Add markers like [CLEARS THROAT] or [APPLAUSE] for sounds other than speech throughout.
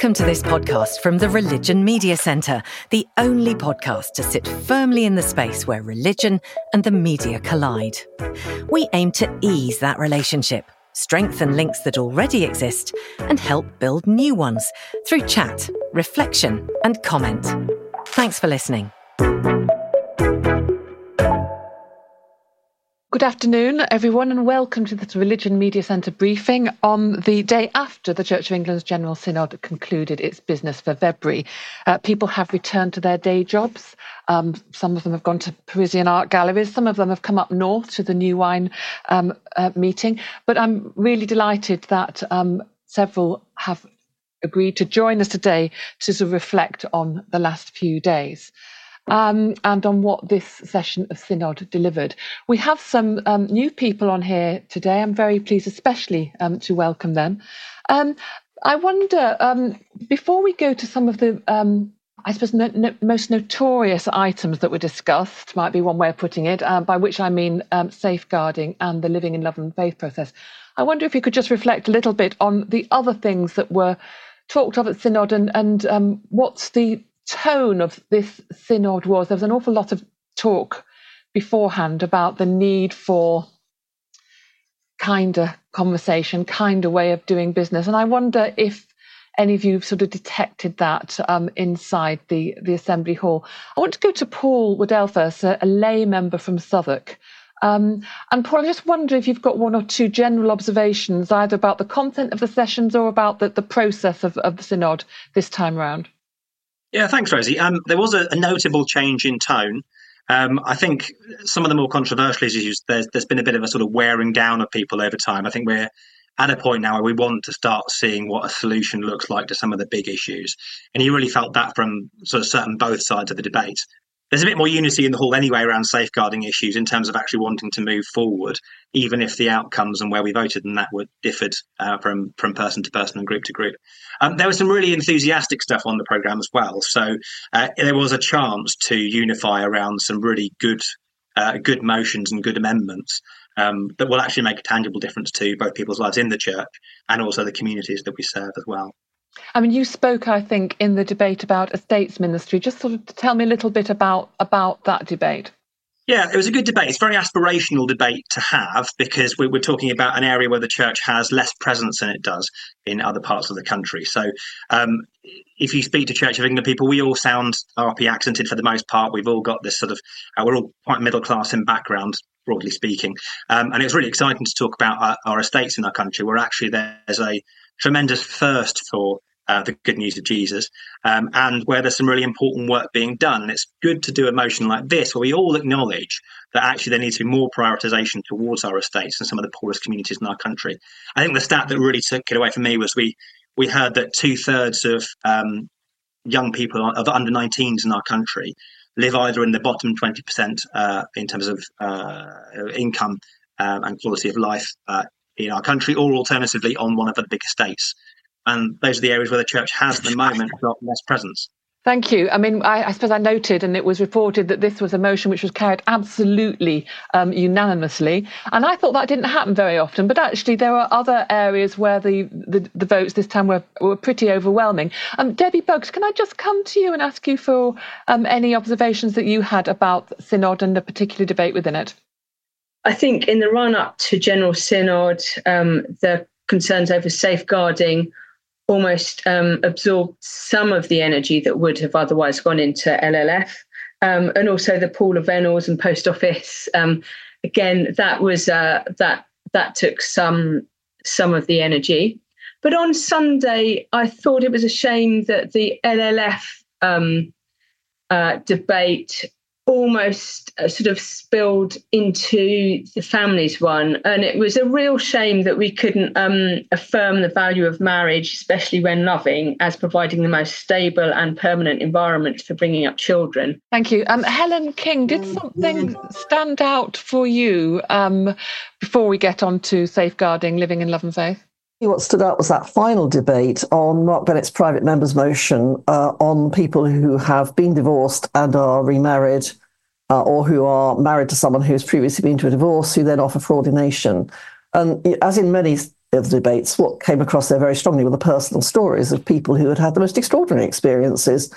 Welcome to this podcast from the Religion Media Centre, the only podcast to sit firmly in the space where religion and the media collide. We aim to ease that relationship, strengthen links that already exist, and help build new ones through chat, reflection, and comment. Thanks for listening. Good afternoon, everyone, and welcome to this Religion Media Centre briefing on the day after the Church of England's General Synod concluded its business for February. Uh, people have returned to their day jobs. Um, some of them have gone to Parisian art galleries. Some of them have come up north to the New Wine um, uh, meeting. But I'm really delighted that um, several have agreed to join us today to sort of reflect on the last few days um, and on what this session of Synod delivered. We have some um, new people on here today. I'm very pleased, especially um, to welcome them. Um, I wonder, um, before we go to some of the I suppose no, no, most notorious items that were discussed might be one way of putting it, uh, by which I mean um, safeguarding and the living in love and faith process. I wonder if you could just reflect a little bit on the other things that were talked of at Synod and, and um, what's the tone of this synod was there was an awful lot of talk beforehand about the need for kinder conversation, kinder way of doing business. And I wonder if any of you sort of detected that um, inside the, the Assembly Hall. I want to go to Paul Waddell first, a, a lay member from Southwark. Um, and Paul, I just wonder if you've got one or two general observations, either about the content of the sessions or about the, the process of, of the synod this time round. Yeah, thanks, Rosie. Um, there was a, a, notable change in tone. Um, I think some of the more controversial issues, there's, there's been a bit of a sort of wearing down of people over time. I think we're at a point now where we want to start seeing what a solution looks like to some of the big issues. And you really felt that from sort of certain both sides of the debate there's a bit more unity in the hall anyway around safeguarding issues in terms of actually wanting to move forward, even if the outcomes and where we voted and that were differed uh, from from person to person and group to group. Um, there was some really enthusiastic stuff on the program as well, so uh, there was a chance to unify around some really good uh, good motions and good amendments um, that will actually make a tangible difference to both people's lives in the church and also the communities that we serve as well. I mean, you spoke, I think, in the debate about estates ministry. Just sort of tell me a little bit about about that debate. Yeah, it was a good debate. It's a very aspirational debate to have because we, are talking about an area where the church has less presence than it does in other parts of the country. So, um, if you speak to Church of England people, we all sound RP accented for the most part. We've all got this sort of, uh, we're all quite middle class in background, broadly speaking. Um, and it's really exciting to talk about our, our estates in our country where actually there's a tremendous thirst for uh, the good news of Jesus, um, and where there's some really important work being done. And it's good to do a motion like this where we all acknowledge that actually there needs to be more prioritization towards our estates and some of the poorest communities in our country. I think the stat that really took it away from me was we we heard that two thirds of um, young people of under 19s in our country live either in the bottom 20% uh, in terms of uh, income um, and quality of life uh, in our country, or alternatively on one of the big estates. And those are the areas where the church has at the moment got less presence. Thank you. I mean, I, I, suppose I noted, and it was reported that this was a motion which was carried absolutely um, unanimously, and I thought that didn't happen very often. But actually, there are other areas where the, the, the votes this time were were pretty overwhelming. Um, Debbie Buggs, can I just come to you and ask you for um, any observations that you had about Synod and the particular debate within it? I think in the run up to General Synod, um, the concerns over safeguarding almost um, absorbed some of the energy that would have otherwise gone into LLF. Um, and also the Pool of Venels and Post Office. Um, again, that was uh, that that took some some of the energy. But on Sunday, I thought it was a shame that the LLF um, uh, debate almost uh, sort of spilled into the families one. And it was a real shame that we couldn't um, affirm the value of marriage, especially when loving, as providing the most stable and permanent environment for bringing up children. Thank you. Um, Helen King, did mm, something stand out for you um, before we get on to safeguarding living in love and faith? What stood out was that final debate on Mark Bennett's private member's motion uh, on people who have been divorced and are remarried uh, or who are married to someone who's previously been to a divorce, who then offer for ordination. And as in many of the debates, what came across there very strongly were the personal stories of people who had had the most extraordinary experiences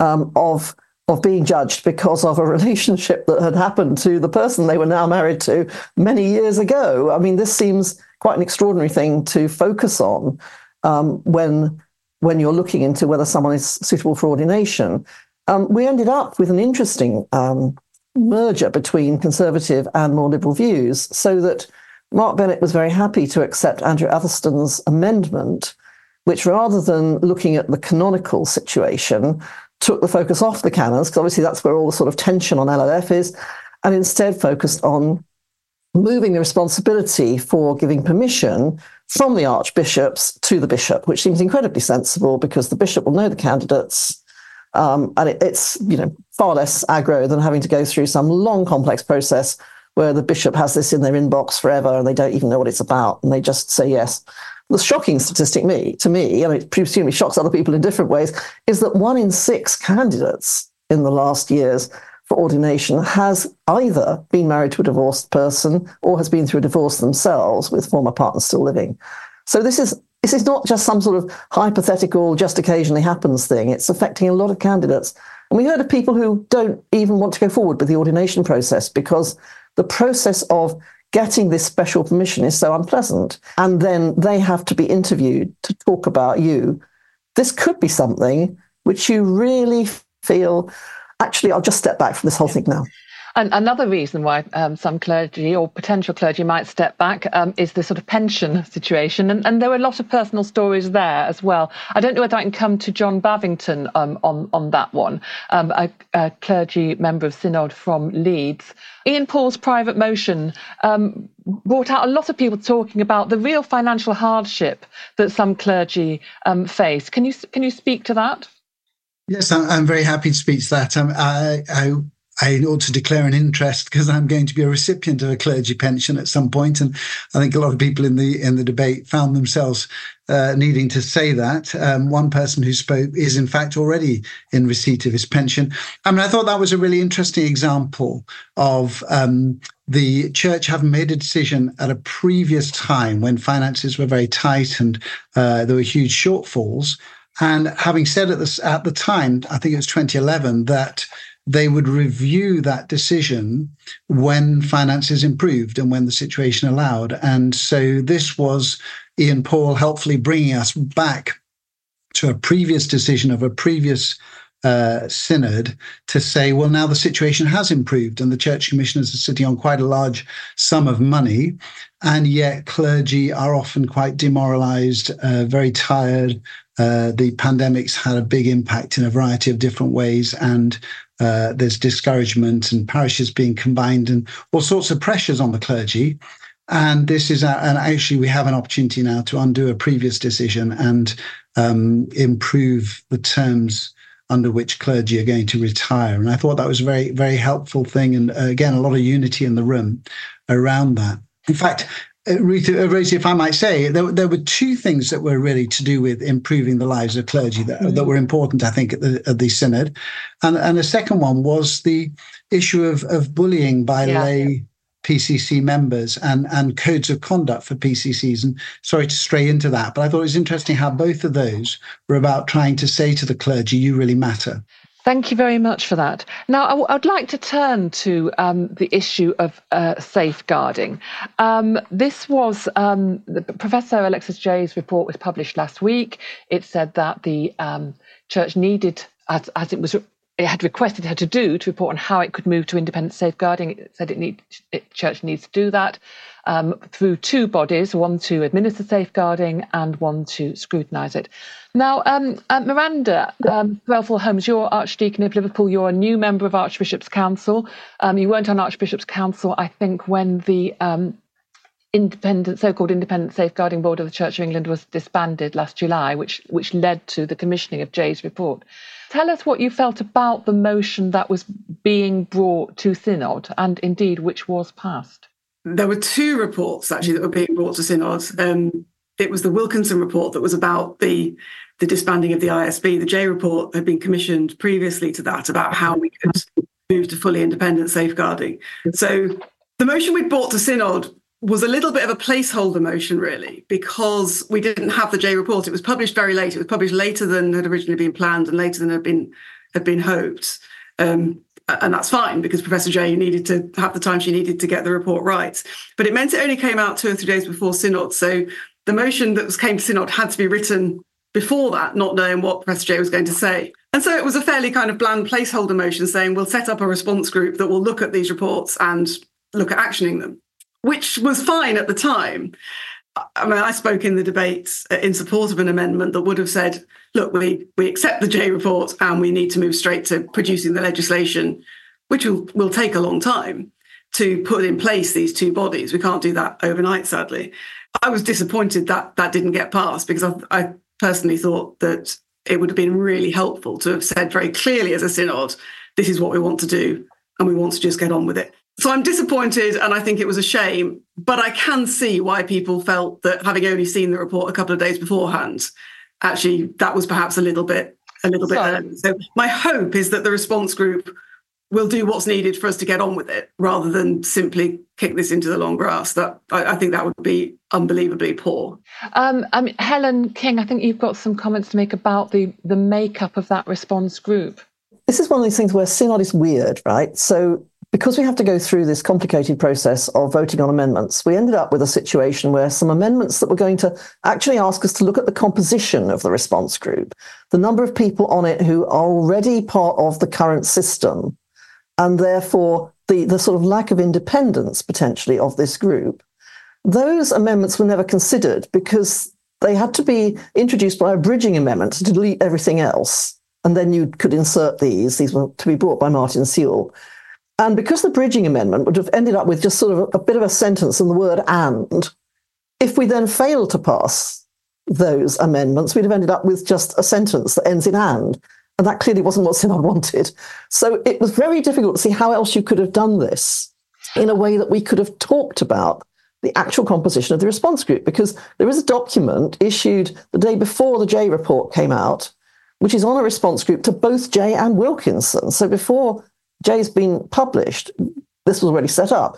um, of of being judged because of a relationship that had happened to the person they were now married to many years ago. I mean, this seems quite an extraordinary thing to focus on um, when when you're looking into whether someone is suitable for ordination. Um, we ended up with an interesting um, merger between conservative and more liberal views, so that Mark Bennett was very happy to accept Andrew Atherstone's amendment, which rather than looking at the canonical situation, took the focus off the canons, because obviously that's where all the sort of tension on LLF is, and instead focused on moving the responsibility for giving permission from the archbishops to the bishop, which seems incredibly sensible because the bishop will know the candidates. Um, and it, it's you know far less aggro than having to go through some long, complex process where the bishop has this in their inbox forever and they don't even know what it's about and they just say yes. The shocking statistic me to me, and it presumably shocks other people in different ways, is that one in six candidates in the last years for ordination has either been married to a divorced person or has been through a divorce themselves with former partners still living. So this is this is not just some sort of hypothetical, just occasionally happens thing. It's affecting a lot of candidates. And we heard of people who don't even want to go forward with the ordination process because the process of getting this special permission is so unpleasant. And then they have to be interviewed to talk about you. This could be something which you really feel actually, I'll just step back from this whole thing now. And another reason why um, some clergy or potential clergy might step back um, is the sort of pension situation. And, and, there were a lot of personal stories there as well. I don't know whether I can come to John Bavington um, on, on that one, um, a, a, clergy member of Synod from Leeds. Ian Paul's private motion um, brought out a lot of people talking about the real financial hardship that some clergy um, face. Can you, can you speak to that? Yes, I'm, very happy to speak to that. Um, I, I, I ought to declare an interest because I'm going to be a recipient of a clergy pension at some point, and I think a lot of people in the in the debate found themselves uh, needing to say that. Um, one person who spoke is in fact already in receipt of his pension. I mean, I thought that was a really interesting example of um, the church having made a decision at a previous time when finances were very tight and uh, there were huge shortfalls and having said at the, at the time, I think it was 2011, that they would review that decision when finances improved and when the situation allowed. And so this was Ian Paul helpfully bringing us back to a previous decision of a previous uh, synod to say, well, now the situation has improved and the church commissioners are sitting on quite a large sum of money. And yet clergy are often quite demoralized, uh, very tired, uh, the pandemic's had a big impact in a variety of different ways, and uh, there's discouragement and parishes being combined and all sorts of pressures on the clergy. And this is, a, and actually, we have an opportunity now to undo a previous decision and um, improve the terms under which clergy are going to retire. And I thought that was a very, very helpful thing. And uh, again, a lot of unity in the room around that. In fact, Rita, uh, Rosie, if I might say, there, there, were two things that were really to do with improving the lives of clergy that, mm-hmm. that were important, I think, at the, at the synod. And, and the second one was the issue of, of bullying by yeah. lay PCC members and, and codes of conduct for PCCs. And sorry to stray into that, but I thought it was interesting how both of those were about trying to say to the clergy, you really matter. Thank you very much for that. Now, I w- I'd like to turn to um, the issue of uh, safeguarding. Um, this was um, Professor Alexis Jay's report was published last week. It said that the um, church needed, as, as it was it had requested her to do to report on how it could move to independent safeguarding. It said it need it, church needs to do that um, through two bodies, one to administer safeguarding and one to scrutinise it. Now, um, uh, Miranda um, Holmes, you're Archdeacon of Liverpool. You're a new member of Archbishop's Council. Um, you weren't on Archbishop's Council, I think, when the um, independent, so-called independent safeguarding board of the Church of England was disbanded last July, which which led to the commissioning of Jay's report. Tell us what you felt about the motion that was being brought to Synod and indeed which was passed. There were two reports actually that were being brought to Synod. Um, it was the Wilkinson report that was about the the disbanding of the ISB. The Jay report had been commissioned previously to that about how we could move to fully independent safeguarding. So the motion we brought to Synod was a little bit of a placeholder motion, really, because we didn't have the Jay report. It was published very late. It was published later than had originally been planned and later than had been had been hoped. Um, and that's fine because Professor Jay needed to have the time she needed to get the report right. But it meant it only came out two or three days before Synod. So the motion that was came to Synod had to be written before that, not knowing what Professor Jay was going to say. And so it was a fairly kind of bland placeholder motion saying we'll set up a response group that will look at these reports and look at actioning them, which was fine at the time. I mean, I spoke in the debate uh, in support of an amendment that would have said, look, we, we accept the Jay report and we need to move straight to producing the legislation, which will, will take a long time to put in place these two bodies. We can't do that overnight, sadly. I was disappointed that that didn't get passed because I, I personally thought that it would have been really helpful to have said very clearly as a synod, this is what we want to do and we want to just get on with it. So I'm disappointed and I think it was a shame, but I can see why people felt that having only seen the report a couple of days beforehand, actually that was perhaps a little bit a little bit early. So my hope is that the response group will do what's needed for us to get on with it rather than simply kick this into the long grass. That I, I think that would be unbelievably poor. Um, I mean, Helen King, I think you've got some comments to make about the the makeup of that response group. This is one of these things where synod is weird, right? So because we have to go through this complicated process of voting on amendments, we ended up with a situation where some amendments that were going to actually ask us to look at the composition of the response group, the number of people on it who are already part of the current system, and therefore the, the sort of lack of independence potentially of this group. Those amendments were never considered because they had to be introduced by a bridging amendment to delete everything else. And then you could insert these. These were to be brought by Martin Sewell. And because the bridging amendment would have ended up with just sort of a, bit of a sentence and the word and, if we then failed to pass those amendments, we'd have ended up with just a sentence that ends in and. And that clearly wasn't what Synod [LAUGHS] wanted. So it was very difficult to see how else you could have done this in a way that we could have talked about the actual composition of the response group, because there is a document issued the day before the Jay report came out, which is on a response group to both Jay and Wilkinson. So before Jay's been published, this was already set up.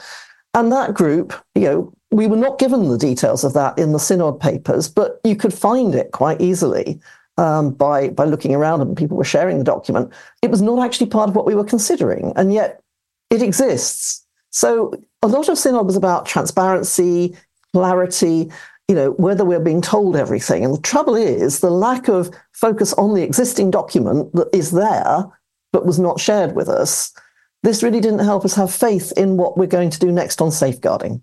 And that group, you know, we were not given the details of that in the Synod papers, but you could find it quite easily um, by by looking around and people were sharing the document. It was not actually part of what we were considering, and yet it exists. So a lot of Synod was about transparency, clarity, you know, whether we're being told everything. And the trouble is the lack of focus on the existing document that is there but was not shared with us, this really didn't help us have faith in what we're going to do next on safeguarding.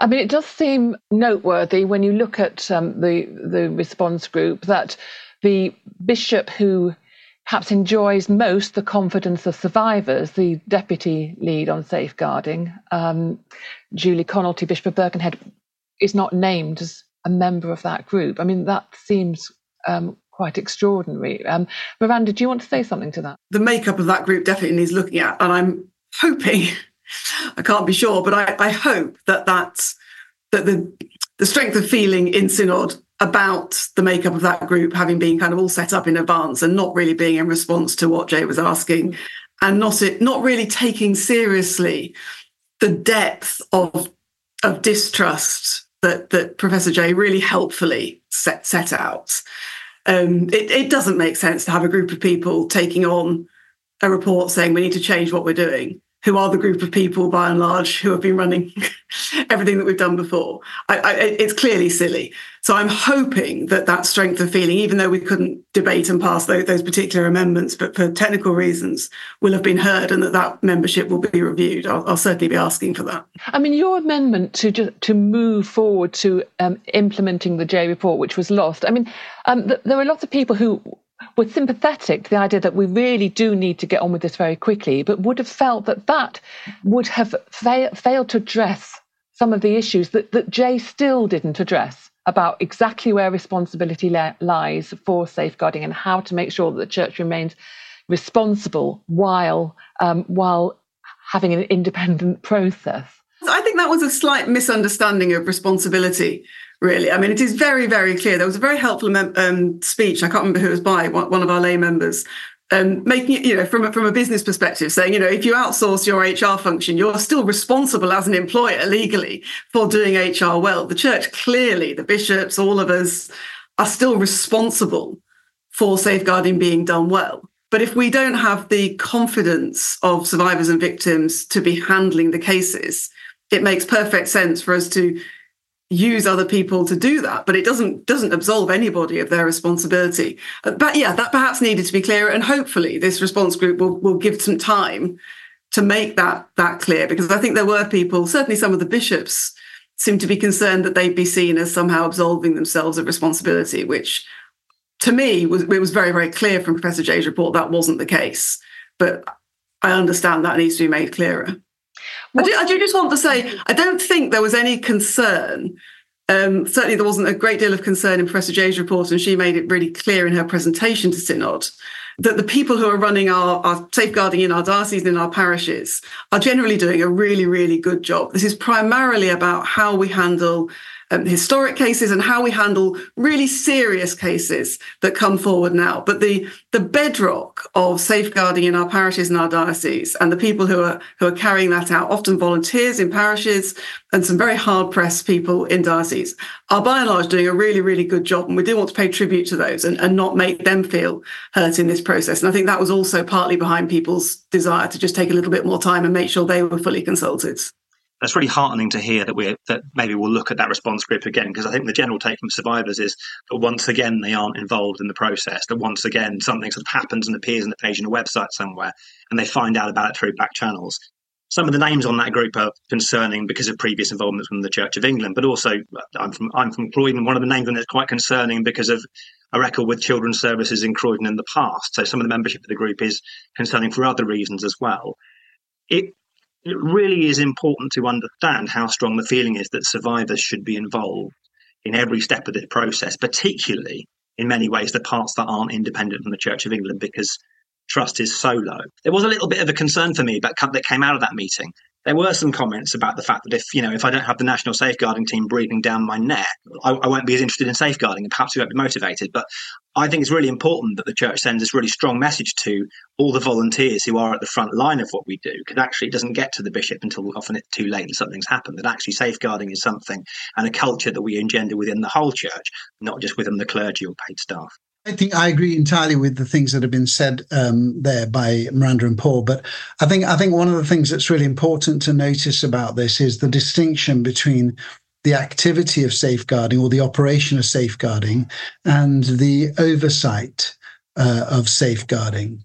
I mean, it does seem noteworthy when you look at um, the the response group that the bishop who perhaps enjoys most the confidence of survivors, the deputy lead on safeguarding, um, Julie Conalty, Bishop of Birkenhead, is not named as a member of that group. I mean, that seems um, quite extraordinary. Um, Miranda, do you want to say something to that? The makeup of that group definitely needs looking at, and I'm hoping, [LAUGHS] I can't be sure, but I, I hope that that's that the the strength of feeling in synod about the makeup of that group having been kind of all set up in advance and not really being in response to what Jay was asking, and not it not really taking seriously the depth of of distrust that that Professor Jay really helpfully set set out um, it, it doesn't make sense to have a group of people taking on a report saying we need to change what we're doing who are the group of people by and large who have been running [LAUGHS] everything that we've done before. I, I, it's clearly silly. So I'm hoping that that strength of feeling, even though we couldn't debate and pass those, those, particular amendments, but for technical reasons, will have been heard and that that membership will be reviewed. I'll, I'll certainly be asking for that. I mean, your amendment to just, to move forward to um, implementing the Jay report, which was lost. I mean, um, th- there were lots of people who were sympathetic to the idea that we really do need to get on with this very quickly, but would have felt that that would have fa- failed to address some of the issues that, that Jay still didn't address about exactly where responsibility la- lies for safeguarding and how to make sure that the church remains responsible while um, while having an independent [LAUGHS] process. I think that was a slight misunderstanding of responsibility really. I mean, it is very, very clear. There was a very helpful um, speech, I can't remember who it was by, one of our lay members, um, making it, you know, from a, from a business perspective, saying, you know, if you outsource your HR function, you're still responsible as an employer legally for doing HR well. The church clearly, the bishops, all of us, are still responsible for safeguarding being done well. But if we don't have the confidence of survivors and victims to be handling the cases, it makes perfect sense for us to use other people to do that but it doesn't doesn't absolve anybody of their responsibility. Uh, but yeah that perhaps needed to be clearer and hopefully this response group will, will give some time to make that that clear because i think there were people certainly some of the bishops seemed to be concerned that they'd be seen as somehow absolving themselves of responsibility which to me was it was very very clear from professor jay's report that wasn't the case. But i understand that needs to be made clearer I do, I do, just want to say, I don't think there was any concern. Um, certainly, there wasn't a great deal of concern in Professor Jay's report, and she made it really clear in her presentation to Synod that the people who are running our, our safeguarding in our dioceses and in our parishes are generally doing a really, really good job. This is primarily about how we handle um, historic cases and how we handle really serious cases that come forward now. But the the bedrock of safeguarding in our parishes and our dioceses, and the people who are who are carrying that out, often volunteers in parishes and some very hard pressed people in dioceses, are by and large doing a really really good job. And we do want to pay tribute to those and, and not make them feel hurt in this process. And I think that was also partly behind people's desire to just take a little bit more time and make sure they were fully consulted that's really heartening to hear that we that maybe we'll look at that response group again because I think the general take from survivors is that once again they aren't involved in the process. That once again something sort of happens and appears on the page in a website somewhere, and they find out about it through back channels. Some of the names on that group are concerning because of previous involvements from the Church of England, but also uh, I'm from I'm from Croydon. One of the names on it is quite concerning because of a record with children's services in Croydon in the past. So some of the membership of the group is concerning for other reasons as well. It it really is important to understand how strong the feeling is that survivors should be involved in every step of this process, particularly in many ways the parts that aren't independent from the Church of England, because trust is so low. There was a little bit of a concern for me about that came out of that meeting there were some comments about the fact that if you know if I don't have the national safeguarding team breathing down my neck, I, I, won't be as interested in safeguarding, and perhaps we won't be motivated. But I think it's really important that the church sends this really strong message to all the volunteers who are at the front line of what we do, because actually it doesn't get to the bishop until often it's too late and something's happened. That actually safeguarding is something and a culture that we engender within the whole church, not just within the clergy or paid staff. I think I agree entirely with the things that have been said um, there by Miranda and Paul. But I think I think one of the things that's really important to notice about this is the distinction between the activity of safeguarding or the operation of safeguarding and the oversight uh, of safeguarding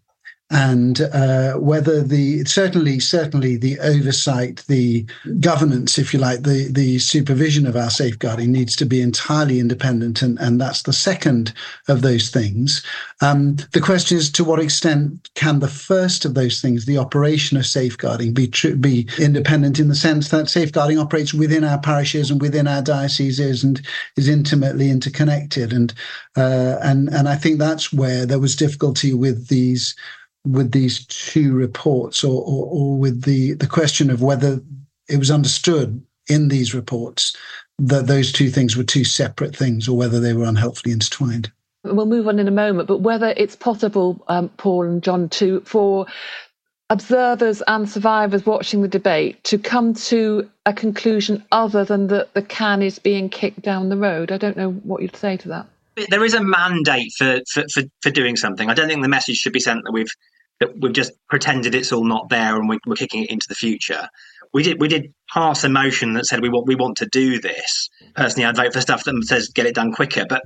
and uh, whether the certainly certainly the oversight, the governance, if you like, the the supervision of our safeguarding needs to be entirely independent, and and that's the second of those things. Um, the question is to what extent can the first of those things, the operation of safeguarding, be tr- be independent in the sense that safeguarding operates within our parishes and within our dioceses and is intimately interconnected, and uh, and and I think that's where there was difficulty with these with these two reports or, or, or with the, the question of whether it was understood in these reports that those two things were two separate things or whether they were unhelpfully intertwined. We'll move on in a moment, but whether it's possible, um, Paul and John, to for observers and survivors watching the debate to come to a conclusion other than that the can is being kicked down the road. I don't know what you'd say to that. There is a mandate for, for, for, for doing something. I don't think the message should be sent that we've that we've just pretended it's all not there and we, are kicking it into the future. We did we did pass a motion that said we want we want to do this. Personally, I'd vote for stuff that says get it done quicker, but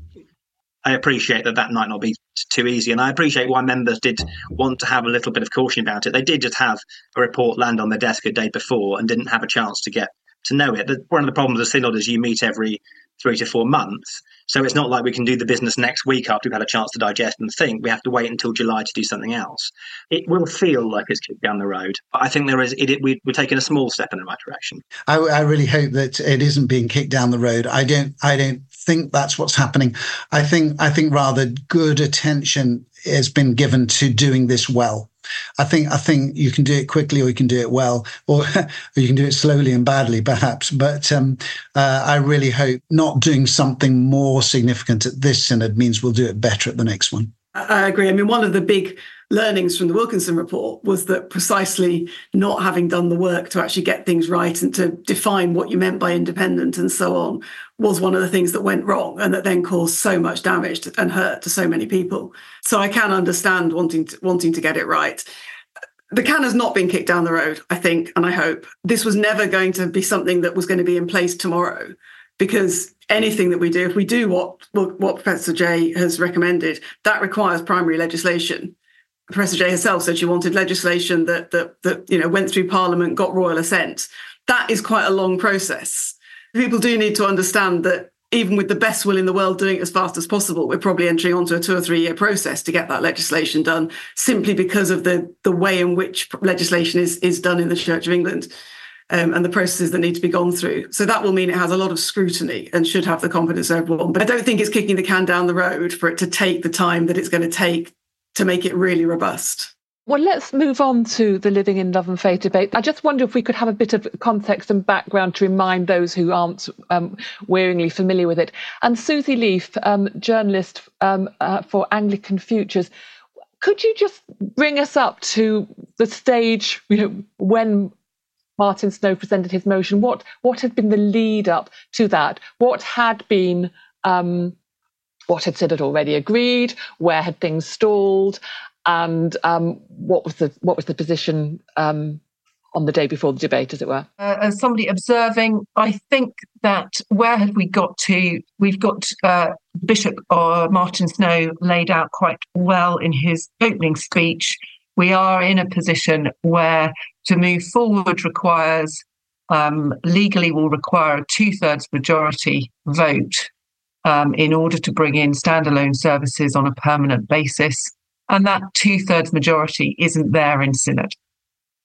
I appreciate that that might not be too easy, and I appreciate why members did want to have a little bit of caution about it. They did just have a report land on their desk a day before and didn't have a chance to get to know it. One of the problems of synod is you meet every three to four months. So it's not like we can do the business next week after we've had a chance to digest and think. We have to wait until July to do something else. It will feel like it's kicked down the road, but I think there is. It, it, we, are taking a small step in the right direction. I, I really hope that it isn't being kicked down the road. I don't. I don't think that's what's happening. I think. I think rather good attention has been given to doing this well. I think I think you can do it quickly, or you can do it well, or, [LAUGHS] or you can do it slowly and badly, perhaps. But um, uh, I really hope not doing something more significant at this synod means we'll do it better at the next one. I agree. I mean, one of the big learnings from the Wilkinson report was that precisely not having done the work to actually get things right and to define what you meant by independent and so on was one of the things that went wrong and that then caused so much damage and hurt to so many people. So I can understand wanting to, wanting to get it right. The can has not been kicked down the road, I think, and I hope. This was never going to be something that was going to be in place tomorrow because anything that we do, if we do what, what Professor Jay has recommended, that requires primary legislation. Professor Jay herself said she wanted legislation that that that you know went through Parliament, got royal assent. That is quite a long process. People do need to understand that even with the best will in the world doing it as fast as possible, we're probably entering onto a two or three year process to get that legislation done, simply because of the the way in which legislation is is done in the Church of England. Um, and the processes that need to be gone through. So that will mean it has a lot of scrutiny and should have the confidence of everyone. But I don't think it's kicking the can down the road for it to take the time that it's going to take to make it really robust. Well, let's move on to the living in love and faith debate. I just wonder if we could have a bit of context and background to remind those who aren't um, wearingly familiar with it. And Susie Leafe, um, journalist um, uh, for Anglican Futures, could you just bring us up to the stage, you know, when Martyn Snow presented his motion? What what had been the lead up to that? What had been um, what had Synod already agreed, where had things stalled, and um, what was the what was the position um, on the day before the debate, as it were. Uh, as somebody observing, I think that where had we got to? We've got uh, Bishop uh, Martyn Snow laid out quite well in his opening speech. We are in a position where to move forward requires um, legally will require a two thirds majority vote um, in order to bring in standalone services on a permanent basis. And that two thirds majority isn't there in Synod.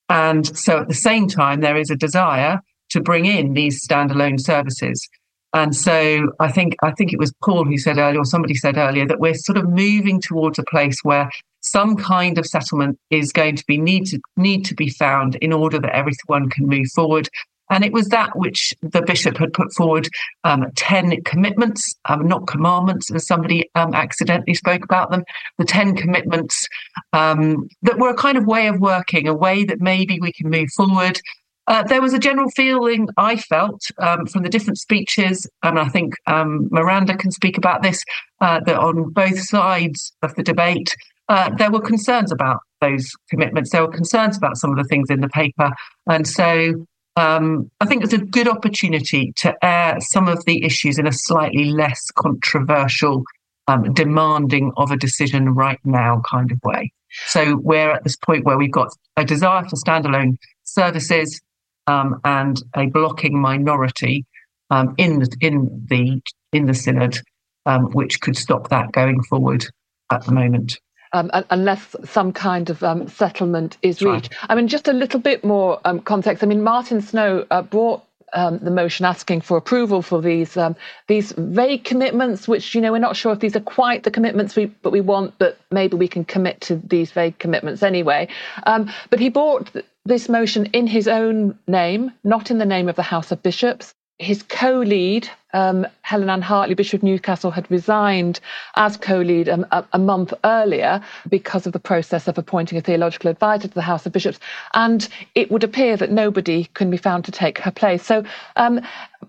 And so at the same time, there is a desire to bring in these standalone services. And so I think I think it was Paul who said earlier, or somebody said earlier, that we're sort of moving towards a place where some kind of settlement is going to be need to need to be found in order that everyone can move forward. And it was that which the bishop had put forward um, 10 commitments, um, not commandments, as somebody um, accidentally spoke about them, the 10 commitments um, that were a kind of way of working, a way that maybe we can move forward. Uh, there was a general feeling I felt um, from the different speeches, and I think um, Miranda can speak about this, uh, that on both sides of the debate, uh, there were concerns about those commitments. There were concerns about some of the things in the paper. And so um, I think it's a good opportunity to air some of the issues in a slightly less controversial, um, demanding of a decision right now kind of way. So we're at this point where we've got a desire for standalone services um, and a blocking minority um, in the in the in the synod, um, which could stop that going forward at the moment um, unless some kind of um, settlement is reached. Right. I mean, just a little bit more um, context. I mean, Martyn Snow uh, brought um, the motion asking for approval for these um, these vague commitments, which you know we're not sure if these are quite the commitments we but we want, but maybe we can commit to these vague commitments anyway. Um, but he brought this motion in his own name, not in the name of the House of Bishops his co-lead, um, Helen Ann Hartley, Bishop of Newcastle, had resigned as co-lead um, a, a, month earlier because of the process of appointing a theological advisor to the House of Bishops, and it would appear that nobody can be found to take her place. So um,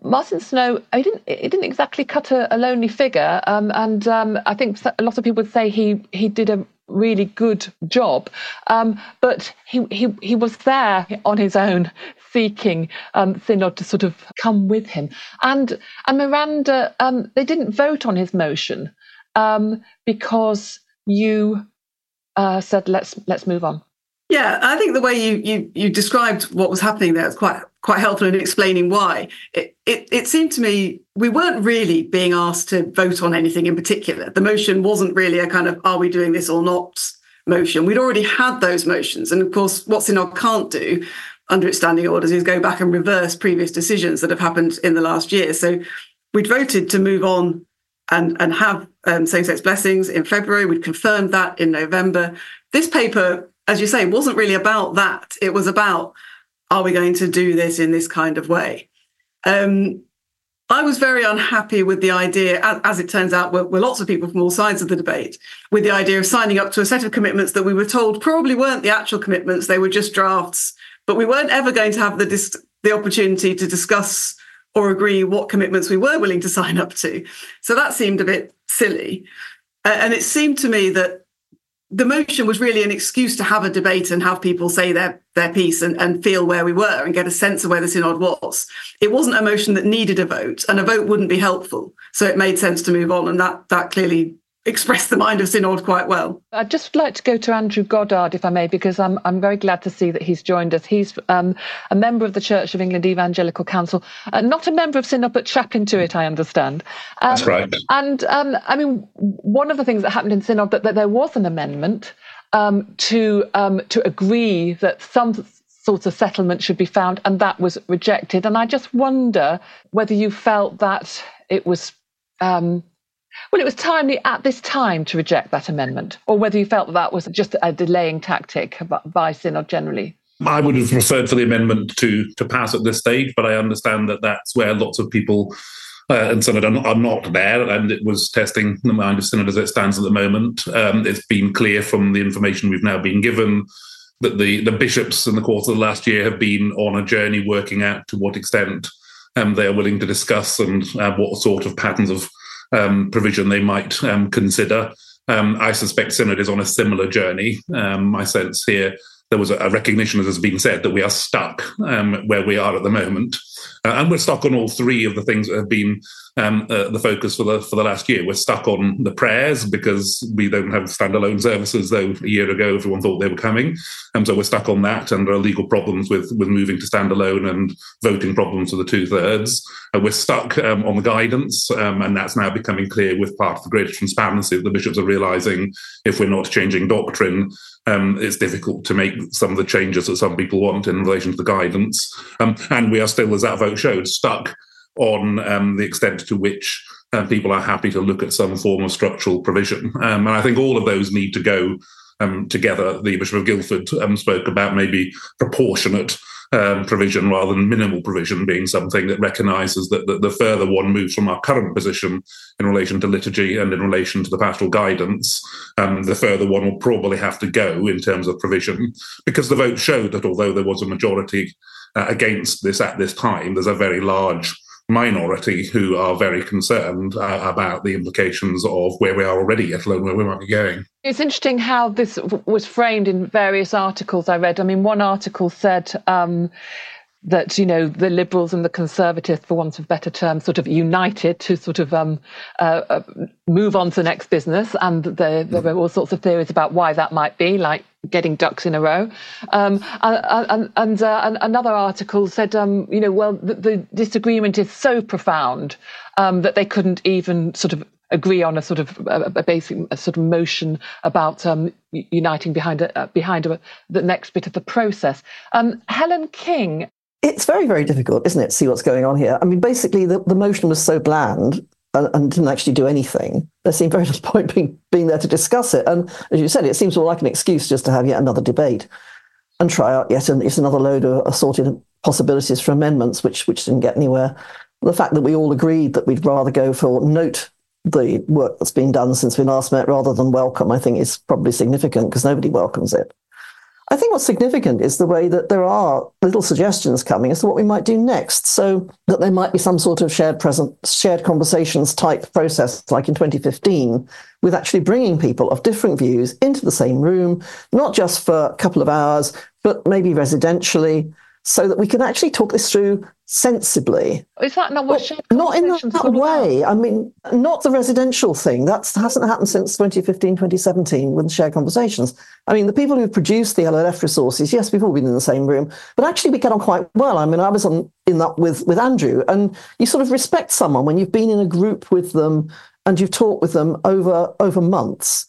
Martyn Snow, he didn't, he didn't exactly cut a, a lonely figure, um, and um, I think a lot of people would say he he did a really good job. Um, but he, he he was there on his own seeking um, Synod to sort of come with him. And and Miranda, um, they didn't vote on his motion um, because you uh, said let's let's move on. Yeah, I think the way you you you described what was happening there is quite quite helpful in explaining why. It, it it seemed to me we weren't really being asked to vote on anything in particular. The motion wasn't really a kind of are we doing this or not motion. We'd already had those motions, and of course, what Synod can't do under its standing orders is go back and reverse previous decisions that have happened in the last year. So we'd voted to move on and, and have um, same sex blessings in February. We'd confirmed that in November. This paper, as you say, it wasn't really about that. It was about are we going to do this in this kind of way? Um, I was very unhappy with the idea, as, as it turns out, were, were, lots of people from all sides of the debate, with the idea of signing up to a set of commitments that we were told probably weren't the actual commitments, they were just drafts. But we weren't ever going to have the, dis- the opportunity to discuss or agree what commitments we were willing to sign up to. So that seemed a bit silly. Uh, and it seemed to me that the motion was really an excuse to have a debate and have people say their their piece and, and feel where we were and get a sense of where the synod was. It wasn't a motion that needed a vote, and a vote wouldn't be helpful. So it made sense to move on, and that that clearly expressed the mind of Synod quite well. I'd just like to go to Andrew Goddard, if I may, because I'm I'm very glad to see that he's joined us. He's um, a member of the Church of England Evangelical Council, uh, not a member of Synod, but chaplain to it, I understand. Um, That's right. And um, I mean, one of the things that happened in Synod that, that there was an amendment um, to um, to agree that some sorts of settlement should be found, and that was rejected. And I just wonder whether you felt that it was um, well, it was timely at this time to reject that amendment, or whether you felt that, that was just a delaying tactic by Synod generally. I would have preferred for the amendment to to pass at this stage, but I understand that that's where lots of people uh, and Synod are, are, not there, and it was testing the mind of Synod as it stands at the moment. Um, it's been clear from the information we've now been given that the, the bishops in the course of the last year have been on a journey working out to what extent um, they are willing to discuss and uh, what sort of patterns of um, provision they might um, consider. Um, I suspect Synod is on a similar journey. Um, my sense here, there was a recognition, as has been said, that we are stuck um, where we are at the moment. Uh, and we're stuck on all three of the things that have been um, uh, the focus for the for the last year. We're stuck on the prayers because we don't have standalone services, though a year ago everyone thought they were coming. And um, so we're stuck on that, and there are legal problems with with moving to standalone and voting problems for the two thirds. Uh, we're stuck um, on the guidance, um, and that's now becoming clear with part of the greater transparency that the bishops are realizing if we're not changing doctrine, um, it's difficult to make some of the changes that some people want in relation to the guidance. Um, and we are still, as that vote showed, stuck on um, the extent to which uh, people are happy to look at some form of structural provision. Um, and I think all of those need to go um, together. The Bishop of Guildford um, spoke about maybe proportionate um, provision rather than minimal provision being something that recognises that, that, the further one moves from our current position in relation to liturgy and in relation to the pastoral guidance, the further one will probably have to go in terms of provision, because the vote showed that although there was a majority uh, against this at this time, there's a very large minority who are very concerned uh, about the implications of where we are already, let alone where we might be going. It's interesting how this was framed in various articles I read. I mean, one article said um, that you know the liberals and the conservatives, for want of better terms, sort of united to sort of um, uh, uh, move on to the next business, and there, there were all sorts of theories about why that might be, like getting ducks in a row. Um, and, and, uh, and, another article said, um, you know, well, the, the, disagreement is so profound um, that they couldn't even sort of agree on a sort of a, a basic a sort of motion about um, uniting behind a, uh, behind a, the next bit of the process. Um, Helen King. It's very, very difficult, isn't it, to see what's going on here? I mean, basically, the, the motion was so bland and, and, didn't actually do anything. There seemed very [LAUGHS] little point being, being there to discuss it. And as you said, it seems more like an excuse just to have yet another debate and try out yet an, yet another load of assorted possibilities for amendments, which which didn't get anywhere. The fact that we all agreed that we'd rather go for note the work that's been done since we last met rather than welcome, I think is probably significant because nobody welcomes it. I think what's significant is the way that there are little suggestions coming as to what we might do next. So that there might be some sort of shared present, shared conversations type process, like in 2015, with actually bringing people of different views into the same room, not just for a couple of hours, but maybe residentially, so that we can actually talk this through sensibly. Is that not what Not in that, that way. I mean, not the residential thing. That hasn't happened since 2015, 2017 with shared conversations. I mean, the people who produced the LLF resources, yes, we've all been in the same room, but actually we get on quite well. I mean, I was on in that with, with Andrew, and you sort of respect someone when you've been in a group with them and you've talked with them over over months.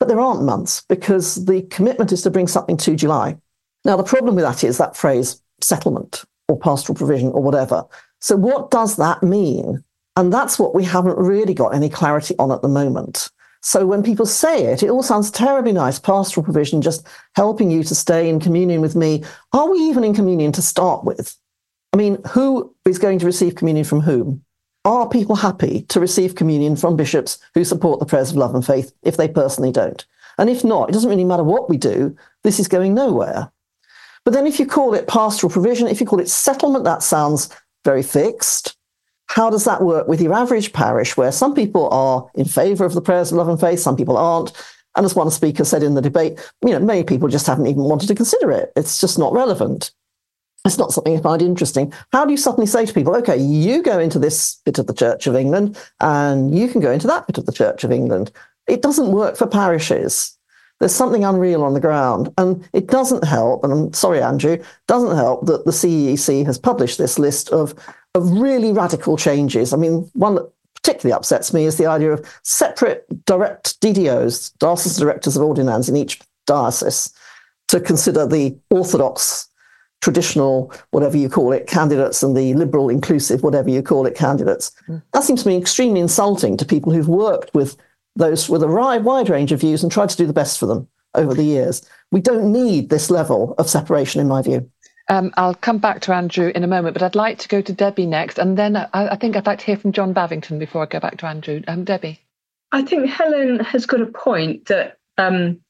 But there aren't months because the commitment is to bring something to July. Now, the problem with that is that phrase settlement or pastoral provision or whatever. So, what does that mean? And that's what we haven't really got any clarity on at the moment. So, when people say it, it all sounds terribly nice pastoral provision, just helping you to stay in communion with me. Are we even in communion to start with? I mean, who is going to receive communion from whom? are people happy to receive communion from bishops who support the prayers of love and faith if they personally don't? And if not, it doesn't really matter what we do, this is going nowhere. But then if you call it pastoral provision, if you call it settlement, that sounds very fixed. How does that work with your average parish where some people are in favour of the prayers of love and faith, some people aren't? And as one speaker said in the debate, you know, many people just haven't even wanted to consider it. It's just not relevant. It's not something I find interesting. How do you suddenly say to people, okay, you go into this bit of the Church of England and you can go into that bit of the Church of England? It doesn't work for parishes. There's something unreal on the ground. And it doesn't help, and I'm sorry, Andrew, doesn't help that the CEEC has published this list of, of really radical changes. I mean, one that particularly upsets me is the idea of separate direct DDOs, diocesan directors of ordinands in each diocese, to consider the orthodox traditional, whatever you call it, candidates and the liberal, inclusive, whatever you call it, candidates. Mm. That seems to me extremely insulting to people who've worked with those with a wide range of views and tried to do the best for them over the years. We don't need this level of separation, in my view. Um, I'll come back to Andrew in a moment, but I'd like to go to Debbie next, and then I, I think I'd like to hear from John Bavington before I go back to Andrew. Um, Debbie, I think Helen has got a point that um,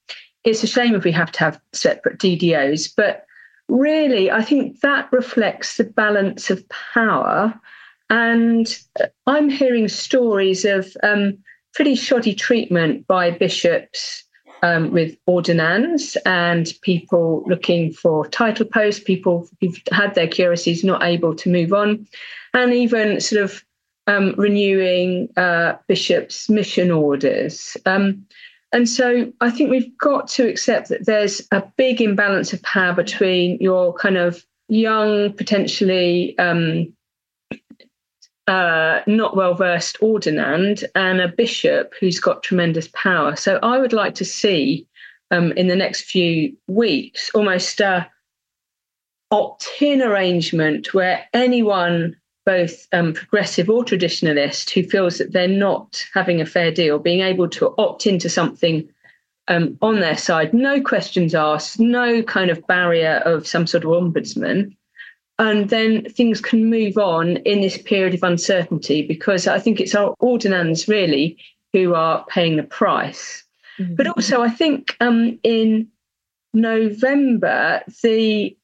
it's a shame if we have to have separate DDOs, but really, I think that reflects the balance of power. And I'm hearing stories of um, pretty shoddy treatment by bishops um, with ordinands and people looking for title posts, people who've had their curacies not able to move on, and even sort of um, renewing uh, bishops' mission orders. Um, and so I think we've got to accept that there's a big imbalance of power between your kind of young, potentially um, uh, not well versed ordinand and a bishop who's got tremendous power. So I would like to see um, in the next few weeks almost a opt in arrangement where anyone both um, progressive or traditionalist who feels that they're not having a fair deal, being able to opt into something um, on their side, no questions asked, no kind of barrier of some sort of ombudsman. And then things can move on in this period of uncertainty because I think it's our ordinands really who are paying the price. Mm-hmm. But also, I think um, in November, the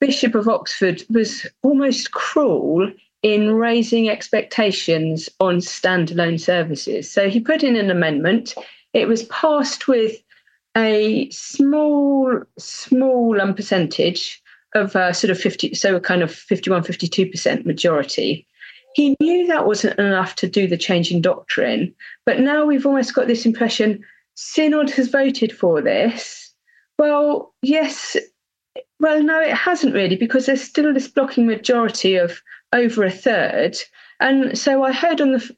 Bishop of Oxford was almost cruel in raising expectations on standalone services. So he put in an amendment. It was passed with a small, small um, percentage of uh, sort of 50, so a kind of 51, 52% majority. He knew that wasn't enough to do the change in doctrine, but now we've almost got this impression Synod has voted for this. Well, yes, well, no, it hasn't really, because there's still this blocking majority of over a third. And so I heard on the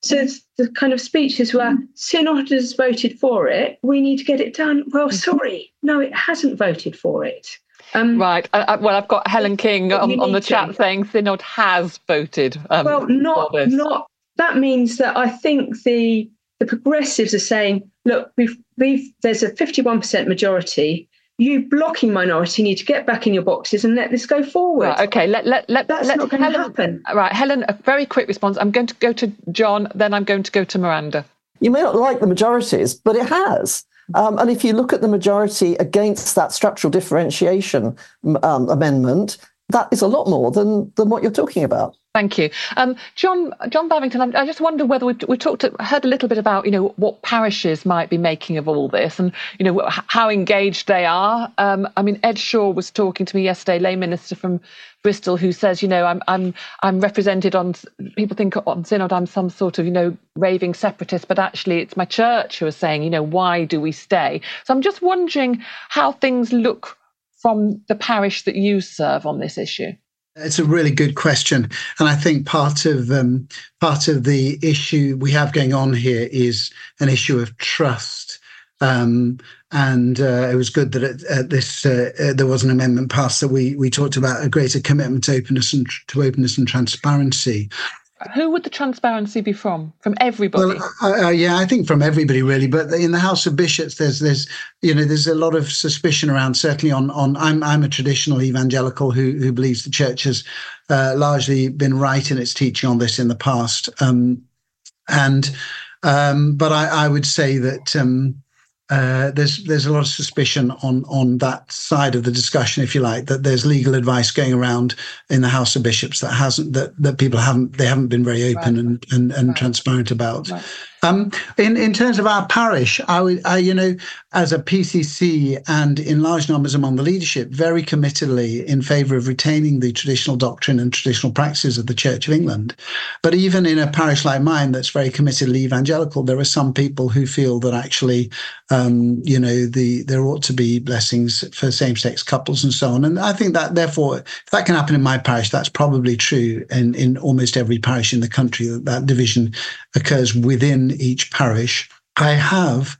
so the kind of speeches were Synod has voted for it. We need to get it done. Well, mm-hmm. sorry, no, it hasn't voted for it. Um, right. I, I, well, I've got Helen King on, on the chat to. saying Synod has voted. Um, well, not not. That means that I think the the progressives are saying, look, we've we've there's a fifty one percent majority you blocking minority need to get back in your boxes and let this go forward. Right, okay, let let let that's let not going to happen. Right, Helen, a very quick response. I'm going to go to John, then I'm going to go to Miranda. You may not like the majorities, but it has. Um, and if you look at the majority against that structural differentiation um, amendment, that is a lot more than than what you're talking about. Thank you, um, John. John Bavington. I just wonder whether we've, we talked, heard a little bit about, you know, what parishes might be making of all this, and you know how engaged they are. Um, I mean, Ed Shaw was talking to me yesterday, lay minister from Bristol, who says, you know, I'm I'm I'm represented on. People think on synod I'm some sort of, you know, raving separatist, but actually it's my church who are saying, you know, why do we stay? So I'm just wondering how things look from the parish that you serve on this issue. It's a really good question, and I think part of um, part of the issue we have going on here is an issue of trust. Um, and uh, it was good that at, at this uh, uh, there was an amendment passed that we we talked about a greater commitment to openness and to openness and transparency. Who would the transparency be from? From everybody? Well, uh, uh, yeah, I think from everybody really. But in the House of Bishops, there's there's you know there's a lot of suspicion around. Certainly on on I'm I'm a traditional evangelical who who believes the church has uh, largely been right in its teaching on this in the past. Um, and um, but I, I, would say that um, uh, there's there's a lot of suspicion on on that side of the discussion, if you like, that there's legal advice going around in the House of Bishops that hasn't that that people haven't they haven't been very open right. and and, and right. transparent about. Right. Um, in in terms of our parish, I would, I, you know, as a PCC and in large numbers among the leadership, very committedly in favour of retaining the traditional doctrine and traditional practices of the Church of England. But even in a parish like mine, that's very committedly evangelical, there are some people who feel that actually, um, you know, the there ought to be blessings for same-sex couples and so on. And I think that therefore, if that can happen in my parish, that's probably true in in almost every parish in the country. That that division occurs within each parish. I have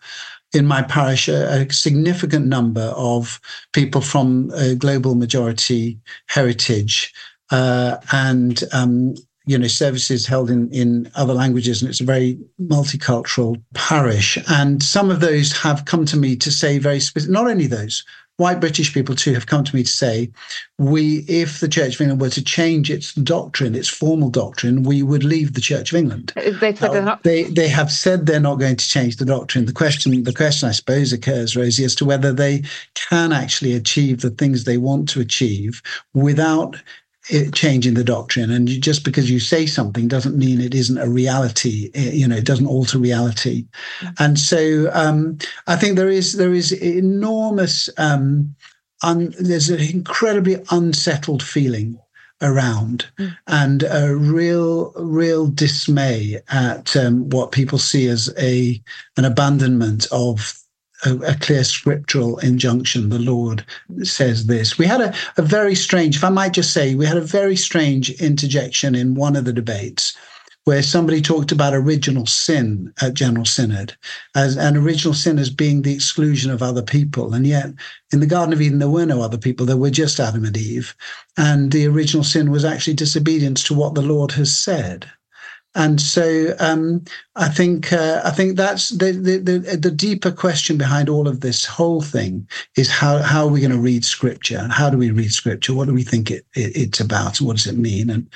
in my parish a, a, significant number of people from a global majority heritage uh, and um, you know services held in in other languages and it's a very multicultural parish and some of those have come to me to say very specific not only those white British people too have come to me to say, we, if the Church of England were to change its doctrine, its formal doctrine, we would leave the Church of England. Uh, they said they're not. They they have said they're not going to change the doctrine. The question, the question, I suppose, occurs, Rosie, as to whether they can actually achieve the things they want to achieve without changing the doctrine and you, just because you say something doesn't mean it isn't a reality you know it doesn't alter reality mm-hmm. and so um, i think there is there is enormous um, un, there's an incredibly unsettled feeling around mm. and a real real dismay at um, what people see as a an abandonment of a, a, clear scriptural injunction. The Lord says this. We had a, a very strange, if I might just say, we had a very strange interjection in one of the debates where somebody talked about original sin at General Synod as an original sin as being the exclusion of other people. And yet in the Garden of Eden, there were no other people. There were just Adam and Eve. And the original sin was actually disobedience to what the Lord has said. And so um, I think uh, I think that's the, the, the deeper question behind all of this whole thing is how how are we going to read Scripture? How do we read Scripture? What do we think it, it it's about? What does it mean? And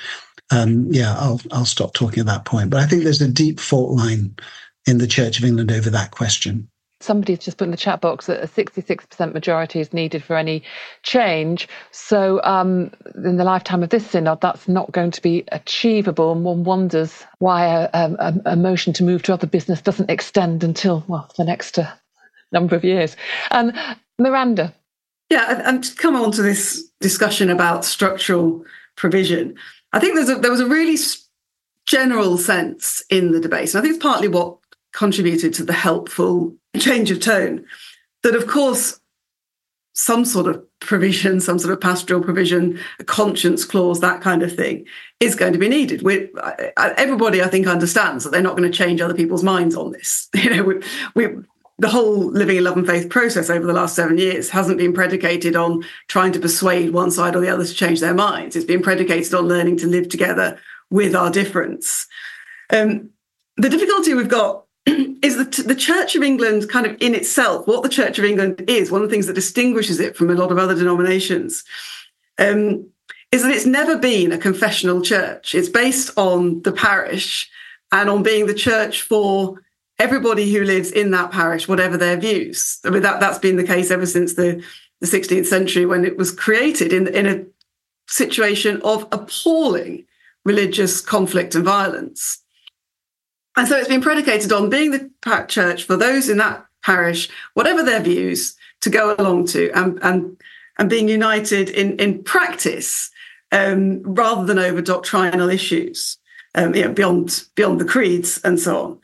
um, yeah, I'll I'll stop talking at that point. But I think there's a deep fault line in the Church of England over that question somebody's just put in the chat box that a 66% majority is needed for any change. So, um, in the lifetime of this synod, that's not going to be achievable. And one wonders why a, a, a motion to move to other business doesn't extend until, well, the next uh, number of years. Um, Miranda. Yeah, and to come on to this discussion about structural provision, I think there's a, there was a really general sense in the debate. And I think it's partly what contributed to the helpful change of tone. That, of course, some sort of provision, some sort of pastoral provision, a conscience clause, that kind of thing, is going to be needed. we everybody, I think, understands that they're not going to change other people's minds on this. [LAUGHS] You know, we, we, the whole living in love and faith process over the last seven years hasn't been predicated on trying to persuade one side or the other to change their minds. It's been predicated on learning to live together with our difference. Um, the difficulty we've got [CLEARS THROAT] is the, the Church of England kind of in itself, what the Church of England is, one of the things that distinguishes it from a lot of other denominations, um, is that it's never been a confessional church. It's based on the parish and on being the church for everybody who lives in that parish, whatever their views. I mean, that, that's been the case ever since the, the 16th century when it was created in, in a situation of appalling religious conflict and violence. And so it's been predicated on being the church for those in that parish, whatever their views, to go along to and, and, and being united in, in practice um, rather than over doctrinal issues, um, you know, beyond, beyond the creeds and so on.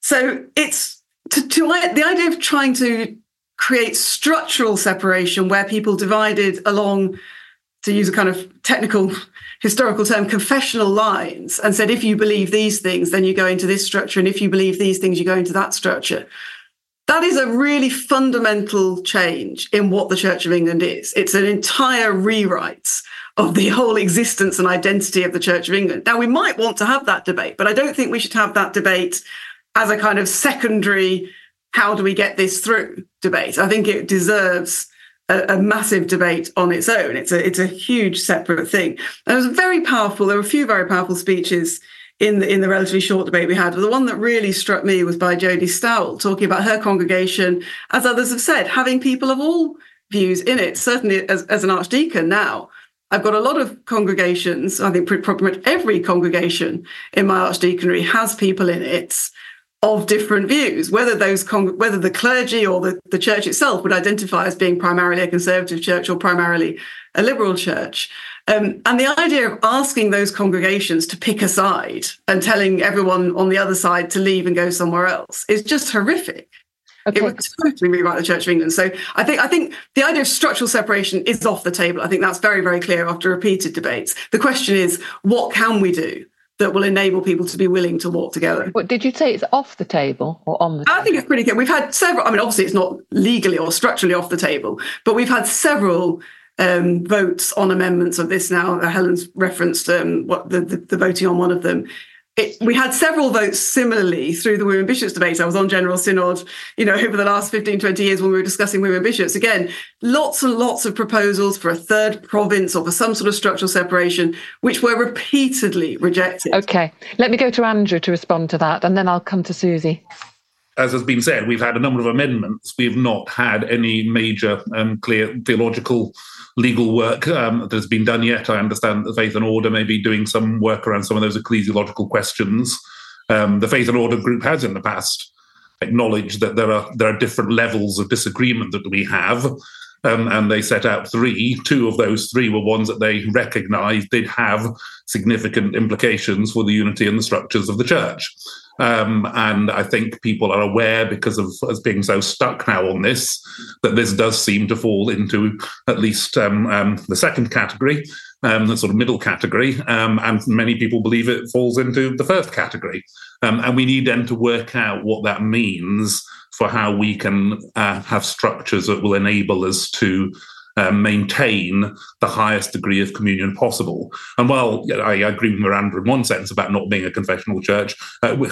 So it's to, to the idea of trying to create structural separation where people divided along, to use a kind of technical historical term confessional lines and said, if you believe these things, then you go into this structure. And if you believe these things, you go into that structure. That is a really fundamental change in what the Church of England is. It's an entire rewrite of the whole existence and identity of the Church of England. Now, we might want to have that debate, but I don't think we should have that debate as a kind of secondary, how do we get this through debate. I think it deserves a, a, massive debate on its own. It's a it's a huge separate thing. And it was very powerful. There were a few very powerful speeches in the in the relatively short debate we had. But the one that really struck me was by Jody Stowell talking about her congregation, as others have said, having people of all views in it. Certainly, as, as an archdeacon now, I've got a lot of congregations. I think pretty much every congregation in my archdeaconry has people in it of different views, whether those con- whether the clergy or the, the church itself would identify as being primarily a conservative church or primarily a liberal church. Um, and the idea of asking those congregations to pick a side and telling everyone on the other side to leave and go somewhere else is just horrific. Okay. It would totally rewrite the Church of England. So I think I think the idea of structural separation is off the table. I think that's very, very clear after repeated debates. The question is, what can we do that will enable people to be willing to walk together. But did you say it's off the table or on the table? I think it's pretty good. We've had several, I mean, obviously it's not legally or structurally off the table, but we've had several um, votes on amendments of this now. Helen's referenced um, what the, the, the voting on one of them it, we had several votes similarly through the women bishops debate. I was on General Synod, you know, over the last 15, 20 years when we were discussing women bishops. Again, lots and lots of proposals for a third province or for some sort of structural separation, which were repeatedly rejected. Okay. Let me go to Andrew to respond to that, and then I'll come to Susie as has been said, we've had a number of amendments. We've not had any major um, clear theological legal work um, that has been done yet. I understand that the Faith and Order may be doing some work around some of those ecclesiological questions. Um, the Faith and Order group has in the past acknowledged that there are there are different levels of disagreement that we have. Um, and they set out three. Two of those three were ones that they recognised did have significant implications for the unity and the structures of the church. Um, and I think people are aware because of us being so stuck now on this that this does seem to fall into at least um, um, the second category, um, the sort of middle category, um, and many people believe it falls into the first category. Um, and we need then to work out what that means for how we can uh, have structures that will enable us to um, maintain the highest degree of communion possible. And while I agree with Miranda in one sense about not being a confessional church, uh, we,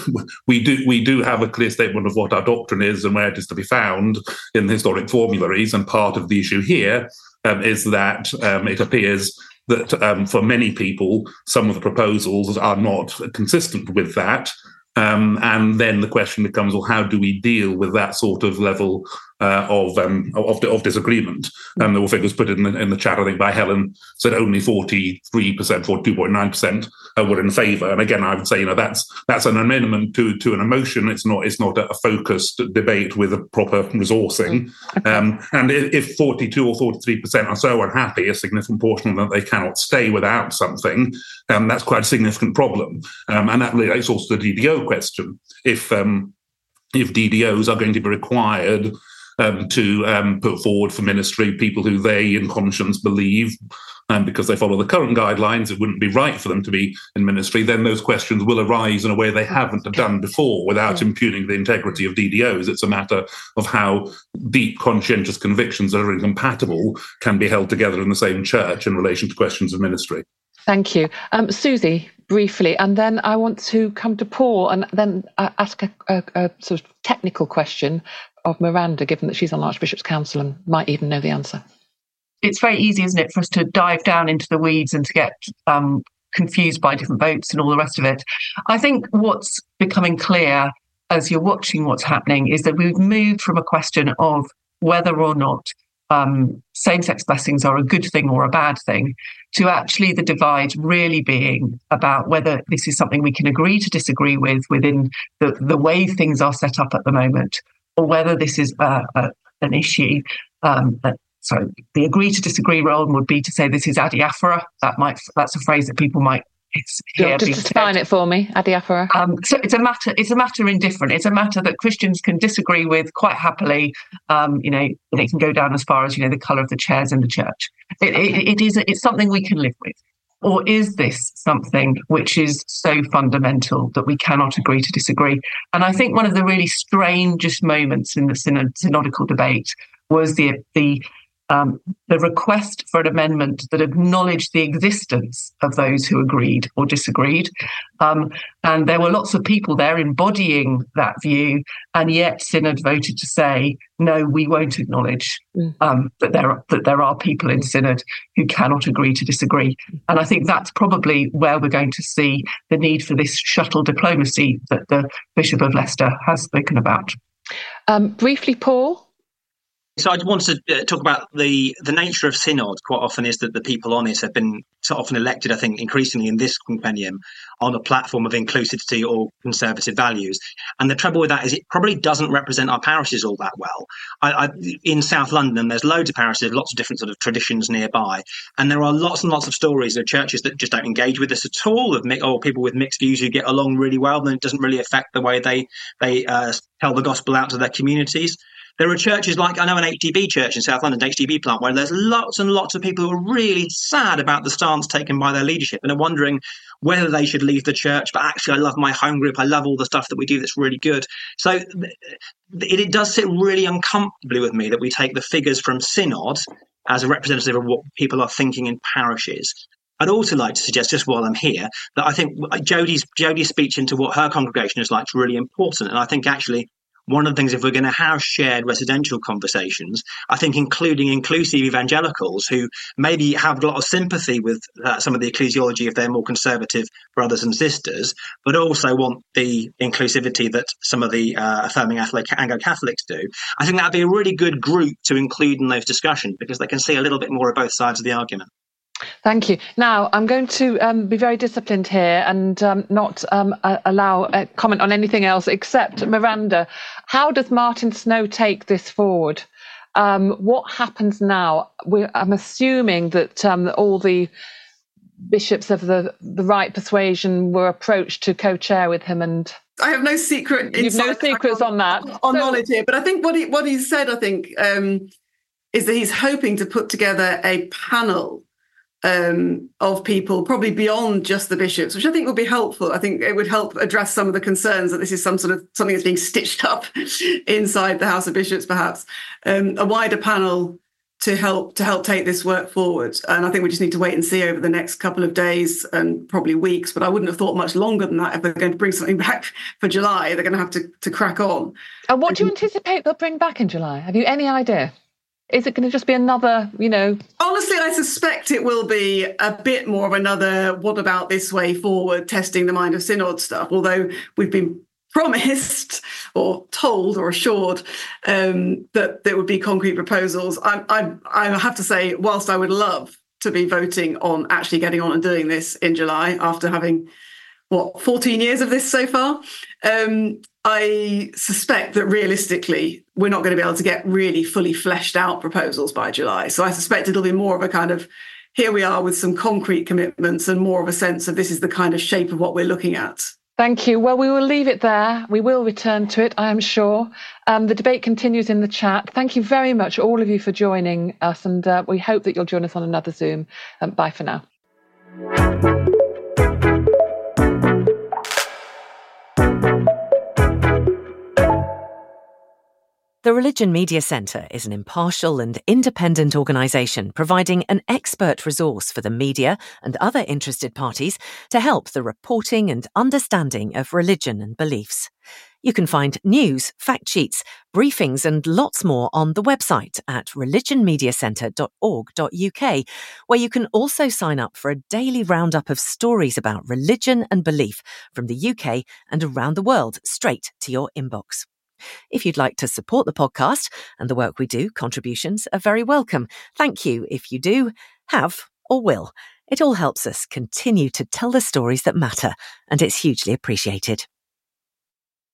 we, do we do have a clear statement of what our doctrine is and where it is to be found in the historic formularies. And part of the issue here um, is that um, it appears that um, for many people, some of the proposals are not consistent with that. Um, and then the question becomes, well, how do we deal with that sort of level uh, of, um, of, of disagreement? And there were figures put in the, in the chat, I think, by Helen, said only 43%, 42.9% uh, were in favour. And again, I would say, you know, that's that's an amendment to to an emotion. It's not it's not a focused debate with a proper resourcing. [LAUGHS] Um, and if 42 or 43% are so unhappy, a significant portion of them, they cannot stay without something, um, that's quite a significant problem. Um, and that relates also to the DDO question. If um, if DDOs are going to be required um, to um, put forward for ministry people who they, in conscience, believe, and um, because they follow the current guidelines, it wouldn't be right for them to be in ministry. Then those questions will arise in a way they haven't done before, without impugning the integrity of DDOs. It's a matter of how deep conscientious convictions that are incompatible can be held together in the same church in relation to questions of ministry. Thank you, um, Susie. Briefly, and then I want to come to Paul and then uh, ask a, a, a sort of technical question of Miranda, given that she's on Archbishop's Council and might even know the answer? It's very easy, isn't it, for us to dive down into the weeds and to get um, confused by different votes and all the rest of it. I think what's becoming clear as you're watching what's happening is that we've moved from a question of whether or not um, same sex blessings are a good thing or a bad thing to actually the divide really being about whether this is something we can agree to disagree with within the, the way things are set up at the moment or whether this is uh, uh, an issue. Um, that, so the agree to disagree role would be to say this is adiaphora. That might that's a phrase that people might it's yeah, just define it for me, adiaphora. Um, so it's a matter. It's a matter indifferent. It's a matter that Christians can disagree with quite happily. Um, you know, they can go down as far as you know the colour of the chairs in the church. It, okay. it, it is. It's something we can live with. Or is this something which is so fundamental that we cannot agree to disagree? And I think one of the really strangest moments in the synod, synodical debate was the the um, the request for an amendment that acknowledged the existence of those who agreed or disagreed. Um, and there were lots of people there embodying that view, and yet Synod voted to say, no, we won't acknowledge mm. um, that there are, that there are people in Synod who cannot agree to disagree. And I think that's probably where we're going to see the need for this shuttle diplomacy that the Bishop of Leicester has spoken about. Um, briefly, Paul. So I just wanted to uh, talk about the the nature of synod. Quite often is that the people on it have been so often elected. I think increasingly in this quinquennium on a platform of inclusivity or conservative values. And the trouble with that is it probably doesn't represent our parishes all that well. I, I, in South London, there's loads of parishes, lots of different sort of traditions nearby, and there are lots and lots of stories of churches that just don't engage with this at all, of or people with mixed views who get along really well, then it doesn't really affect the way they they uh, tell the gospel out to their communities. There are churches like I know an HTB church in South London, HTB plant, where there's lots and lots of people who are really sad about the stance taken by their leadership and are wondering whether they should leave the church. But actually, I love my home group. I love all the stuff that we do that's really good. So it, it does sit really uncomfortably with me that we take the figures from Synod as a representative of what people are thinking in parishes. I'd also like to suggest, just while I'm here, that I think uh, Jody's Jody's speech into what her congregation is like is really important, and I think actually one of the things if we're going to have shared residential conversations i think including inclusive evangelicals who maybe have a lot of sympathy with uh, some of the ecclesiology if they're more conservative brothers and sisters but also want the inclusivity that some of the uh, affirming anglo-catholics do. I think that'd be a really good group to include in those discussions because they can see a little bit more of both sides of the argument Thank you. Now, I'm going to um, be very disciplined here and um, not um, allow a comment on anything else except Miranda. How does Martyn Snow take this forward? Um, what happens now? We're, I'm assuming that um, all the bishops of the, the right persuasion were approached to co-chair with him and I have no secret. You've no secrets on, on that on so, knowledge here, but I think what he what he said, I think, um, is that he's hoping to put together a panel um, of people, probably beyond just the bishops, which I think would be helpful. I think it would help address some of the concerns that this is some sort of something that's being stitched up [LAUGHS] inside the House of Bishops, perhaps um, a wider panel to help to help take this work forward. And I think we just need to wait and see over the next couple of days and probably weeks. But I wouldn't have thought much longer than that if they're going to bring something [LAUGHS] back for July. They're going to have to to crack on. And what do you anticipate they'll bring back in July? Have you any idea? Is it going to just be another, you know? Honestly, I suspect it will be a bit more of another what about this way forward, testing the mind of synod stuff. Although we've been promised [LAUGHS] or told or assured um, that there would be concrete proposals. I, I, I have to say, whilst I would love to be voting on actually getting on and doing this in July after having what 14 years of this so far um, I suspect that realistically, we're not going to be able to get really fully fleshed out proposals by July. So I suspect it'll be more of a kind of here we are with some concrete commitments and more of a sense of this is the kind of shape of what we're looking at. Thank you. Well, we will leave it there. We will return to it, I am sure. Um, the debate continues in the chat. Thank you very much, all of you, for joining us, and uh, we hope that you'll join us on another Zoom. Um, bye for now. The Religion Media Centre is an impartial and independent organisation providing an expert resource for the media and other interested parties to help the reporting and understanding of religion and beliefs. You can find news, fact sheets, briefings, and lots more on the website at religionmediacentre.org.uk, where you can also sign up for a daily roundup of stories about religion and belief from the UK and around the world straight to your inbox. If you'd like to support the podcast and the work we do, contributions are very welcome. Thank you if you do, have, or will. It all helps us continue to tell the stories that matter, and it's hugely appreciated.